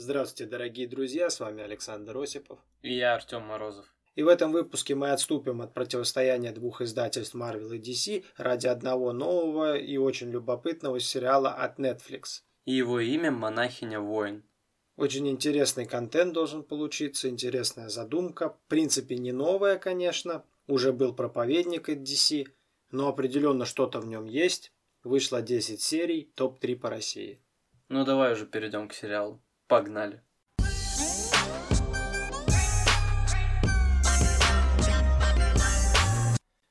Здравствуйте, дорогие друзья, с вами Александр Осипов. И я, Артем Морозов. И в этом выпуске мы отступим от противостояния двух издательств Marvel и DC ради одного нового и очень любопытного сериала от Netflix. И его имя «Монахиня воин». Очень интересный контент должен получиться, интересная задумка. В принципе, не новая, конечно. Уже был проповедник от DC, но определенно что-то в нем есть. Вышло 10 серий, топ-3 по России. Ну давай уже перейдем к сериалу. Погнали.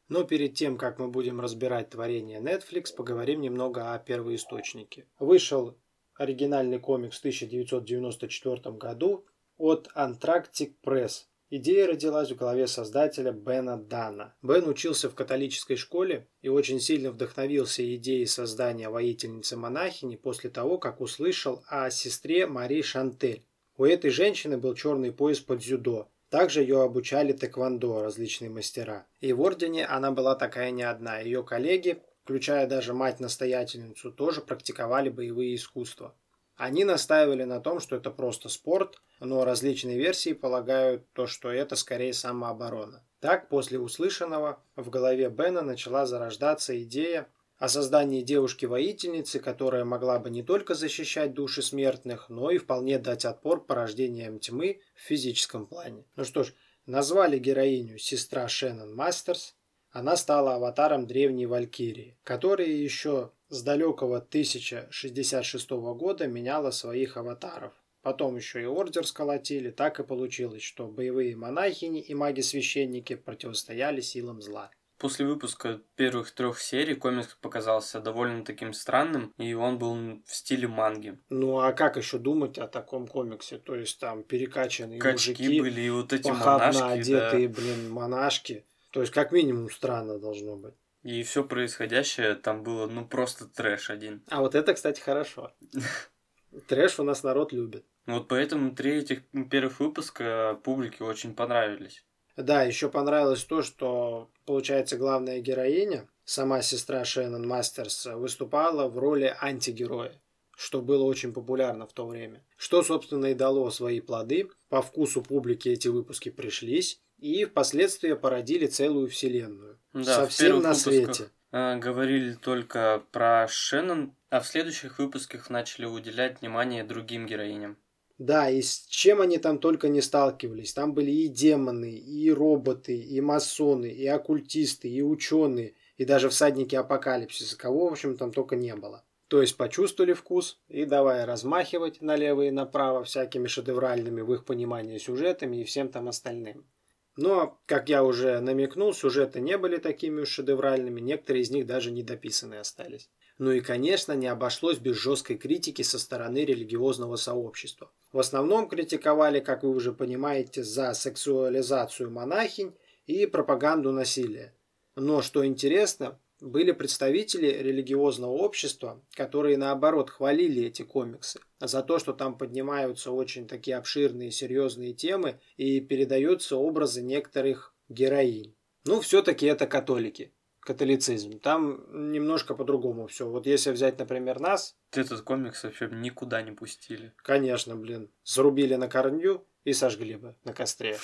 Но перед тем, как мы будем разбирать творение Netflix, поговорим немного о первоисточнике. Вышел оригинальный комикс в 1994 году от Antarctic Press. Идея родилась в голове создателя Бена Дана. Бен учился в католической школе и очень сильно вдохновился идеей создания воительницы-монахини после того, как услышал о сестре Мари Шантель. У этой женщины был черный пояс под дзюдо. Также ее обучали тэквондо различные мастера. И в ордене она была такая не одна. Ее коллеги, включая даже мать-настоятельницу, тоже практиковали боевые искусства. Они настаивали на том, что это просто спорт, но различные версии полагают то, что это скорее самооборона. Так, после услышанного, в голове Бена начала зарождаться идея о создании девушки-воительницы, которая могла бы не только защищать души смертных, но и вполне дать отпор порождениям тьмы в физическом плане. Ну что ж, назвали героиню сестра Шеннон Мастерс. Она стала аватаром древней Валькирии, которая еще с далекого 1066 года меняла своих аватаров. Потом еще и ордер сколотили, так и получилось, что боевые монахини и маги-священники противостояли силам зла. После выпуска первых трех серий комикс показался довольно таким странным, и он был в стиле манги. Ну а как еще думать о таком комиксе? То есть там перекачанные Качки мужики, были, и вот эти монашки, одетые, да. блин, монашки. То есть как минимум странно должно быть. И все происходящее там было, ну, просто трэш один. А вот это, кстати, хорошо. Трэш у нас народ любит. Вот поэтому три этих первых выпуска публике очень понравились. Да, еще понравилось то, что, получается, главная героиня, сама сестра Шеннон Мастерс, выступала в роли антигероя, что было очень популярно в то время. Что, собственно, и дало свои плоды. По вкусу публики эти выпуски пришлись, и впоследствии породили целую вселенную. Да, Совсем на свете. э, говорили только про Шеннон, а в следующих выпусках начали уделять внимание другим героиням. Да, и с чем они там только не сталкивались. Там были и демоны, и роботы, и масоны, и оккультисты, и ученые, и даже всадники апокалипсиса. Кого, в общем, там только не было. То есть почувствовали вкус и давай размахивать налево и направо всякими шедевральными в их понимании сюжетами и всем там остальным. Но, как я уже намекнул, сюжеты не были такими уж шедевральными, некоторые из них даже недописаны остались. Ну и, конечно, не обошлось без жесткой критики со стороны религиозного сообщества. В основном критиковали, как вы уже понимаете, за сексуализацию монахинь и пропаганду насилия. Но, что интересно, были представители религиозного общества, которые наоборот хвалили эти комиксы за то, что там поднимаются очень такие обширные серьезные темы и передаются образы некоторых героинь. Ну, все-таки это католики, католицизм. Там немножко по-другому все. Вот если взять, например, нас, Этот комикс вообще никуда не пустили. конечно, блин, зарубили на корню и сожгли бы на костре.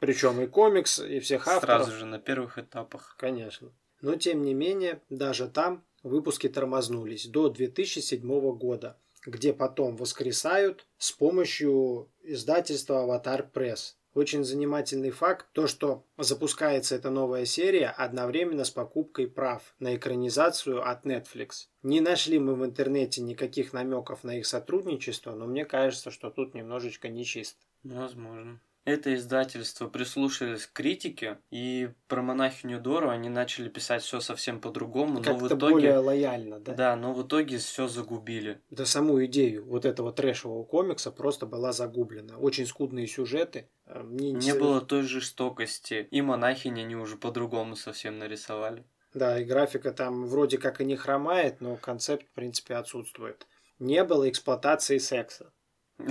Причем и комикс, и всех авторов. Сразу же на первых этапах. Конечно. Но тем не менее, даже там выпуски тормознулись до 2007 года, где потом воскресают с помощью издательства Аватар Пресс. Очень занимательный факт то, что запускается эта новая серия одновременно с покупкой прав на экранизацию от Netflix. Не нашли мы в интернете никаких намеков на их сотрудничество, но мне кажется, что тут немножечко нечисто. Возможно. Это издательство прислушались к критике, и про монахиню Дору они начали писать все совсем по-другому, но в итоге... более лояльно, да? Да, но в итоге все загубили. Да саму идею вот этого трэшевого комикса просто была загублена. Очень скудные сюжеты. э, Мне Не было той жестокости, и монахини они уже по-другому совсем нарисовали. Да, и графика там вроде как и не хромает, но концепт, в принципе, отсутствует. Не было эксплуатации секса.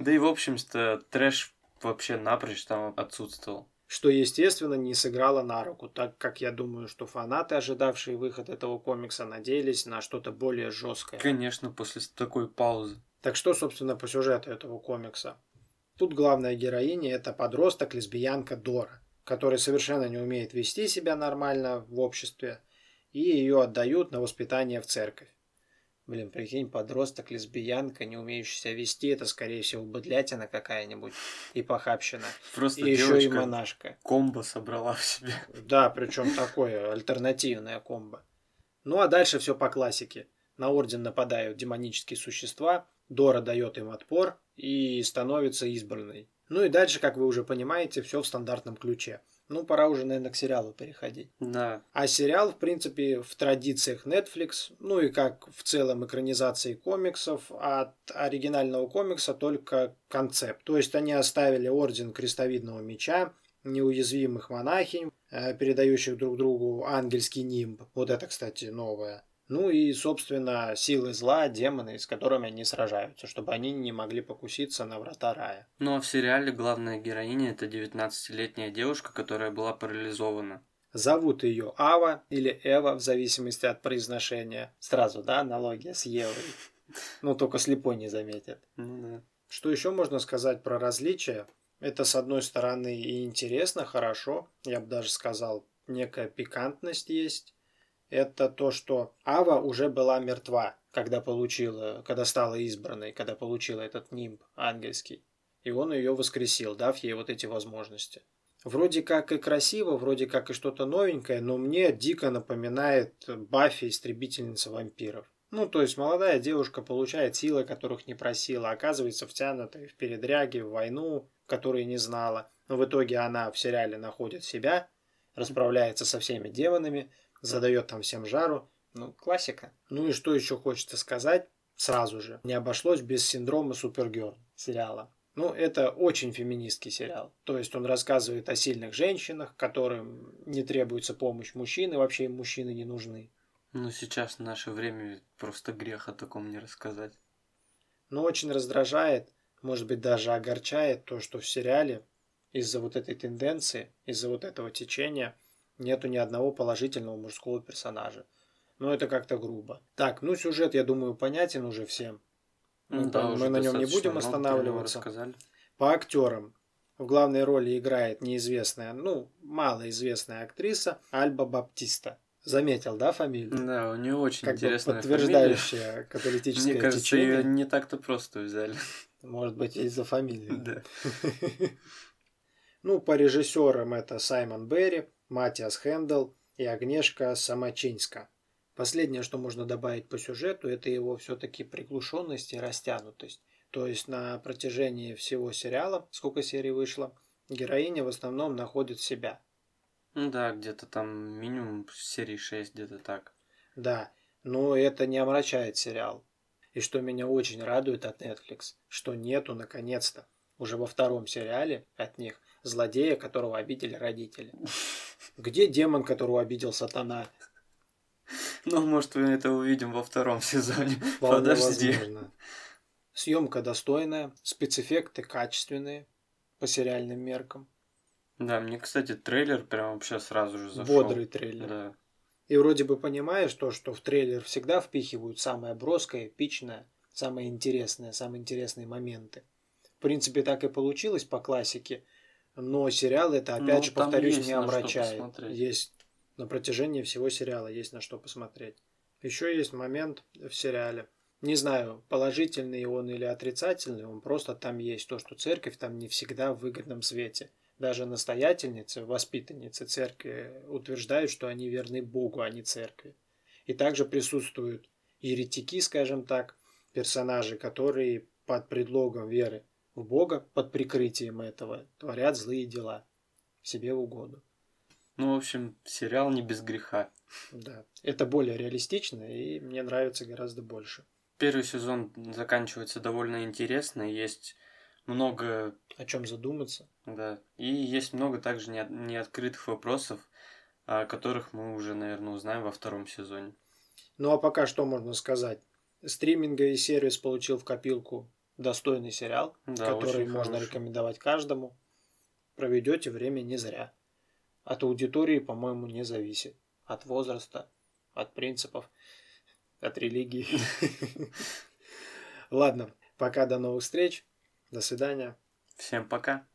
Да и, в общем-то, трэш вообще напрочь там отсутствовал. что, естественно, не сыграло на руку, так как я думаю, что фанаты, ожидавшие выход этого комикса, надеялись на что-то более жесткое. Конечно, после такой паузы. Так что, собственно, по сюжету этого комикса? Тут главная героиня – это подросток-лесбиянка Дора, которая совершенно не умеет вести себя нормально в обществе, и ее отдают на воспитание в церковь. Блин, прикинь, подросток, лесбиянка, не умеющая себя вести, это, скорее всего, быдлятина какая-нибудь и похабщина. Просто и еще и монашка. комбо собрала в себе. Да, причем такое альтернативное комбо. Ну а дальше все по классике. На орден нападают демонические существа, Дора дает им отпор и становится избранной. Ну и дальше, как вы уже понимаете, все в стандартном ключе. Ну, пора уже, наверное, к сериалу переходить. Да. А сериал, в принципе, в традициях Netflix, ну и как в целом экранизации комиксов, от оригинального комикса только концепт. То есть они оставили Орден Крестовидного Меча, неуязвимых монахинь, э, передающих друг другу ангельский нимб. Вот это, кстати, новое. Ну и, собственно, силы зла, демоны, с которыми они сражаются, чтобы они не могли покуситься на врата рая. Ну а в сериале главная героиня это 19-летняя девушка, которая была парализована. Зовут ее Ава или Эва, в зависимости от произношения. Сразу, да, аналогия с Евой. Ну, только слепой не заметит. Ну да. Что еще можно сказать про различия? Это, с одной стороны, и интересно, хорошо. Я бы даже сказал, некая пикантность есть. Это то, что Ава уже была мертва, когда получила, когда стала избранной, когда получила этот нимб ангельский. И он ее воскресил, дав ей вот эти возможности. Вроде как и красиво, вроде как и что-то новенькое, но мне дико напоминает Баффи, истребительница вампиров. Ну, то есть молодая девушка получает силы, которых не просила, оказывается втянутой в передряги, в войну, которой не знала. Но в итоге она в сериале находит себя, расправляется со всеми демонами, задает там всем жару. Ну, классика. Ну и что еще хочется сказать? Сразу же. Не обошлось без синдрома Супергерл сериала. Ну, это очень феминистский сериал. То есть он рассказывает о сильных женщинах, которым не требуется помощь мужчин, и вообще им мужчины не нужны. Ну сейчас в наше время просто грех о таком не рассказать. Но очень раздражает, может быть даже огорчает то, что в сериале из-за вот этой тенденции, из-за вот этого течения нету ни одного положительного мужского персонажа. Ну, это как-то грубо. Так, ну, сюжет, я думаю, понятен уже всем. Ну, Мы, да, там- уже мы на нем не будем останавливаться. По актерам. В главной роли играет неизвестная, ну, малоизвестная актриса Альба Баптиста. Заметил, да, фамилию? Да, у нее очень Как бы интересная подтверждающая фамилия. католическое Мне кажется, течение. ее не так-то просто взяли. Может быть, из-за фамилии. Да. Ну, по режиссерам это Саймон Берри, Матиас Хэндл и Агнешка Самочинска. Последнее, что можно добавить по сюжету, это его все-таки приглушенность и растянутость. То есть на протяжении всего сериала, сколько серий вышло, героиня в основном находит себя. Ну да, где-то там минимум серии 6, где-то так. Да, но это не омрачает сериал. И что меня очень радует от Netflix, что нету, наконец-то, уже во втором сериале от них, злодея, которого обидели родители. Где демон, которого обидел сатана? Ну, может, мы это увидим во втором сезоне. Вполне Подожди. возможно. Съемка достойная, спецэффекты качественные по сериальным меркам. Да, мне, кстати, трейлер прям вообще сразу же зашел. Бодрый трейлер. Да. И вроде бы понимаешь то, что в трейлер всегда впихивают самое броское, эпичное, самое интересное, самые интересные моменты. В принципе, так и получилось по классике. Но сериал это, опять Ну, же, повторюсь, не омрачает. Есть на протяжении всего сериала есть на что посмотреть. Еще есть момент в сериале. Не знаю, положительный он или отрицательный, он просто там есть то, что церковь там не всегда в выгодном свете. Даже настоятельницы, воспитанницы церкви утверждают, что они верны Богу, а не церкви. И также присутствуют еретики, скажем так, персонажи, которые под предлогом веры в Бога, под прикрытием этого, творят злые дела себе в угоду. Ну, в общем, сериал не без греха. Да. Это более реалистично и мне нравится гораздо больше. Первый сезон заканчивается довольно интересно, есть много, О чем задуматься? да, и есть много также неот- неоткрытых вопросов, о которых мы уже, наверное, узнаем во втором сезоне. Ну а пока что можно сказать? Стриминговый сервис получил в копилку достойный сериал, Да, который можно хороший. рекомендовать каждому. Проведете время не зря. От аудитории, по-моему, не зависит. От возраста, от принципов, от религии. Ладно, пока до новых встреч. До свидания. Всем пока.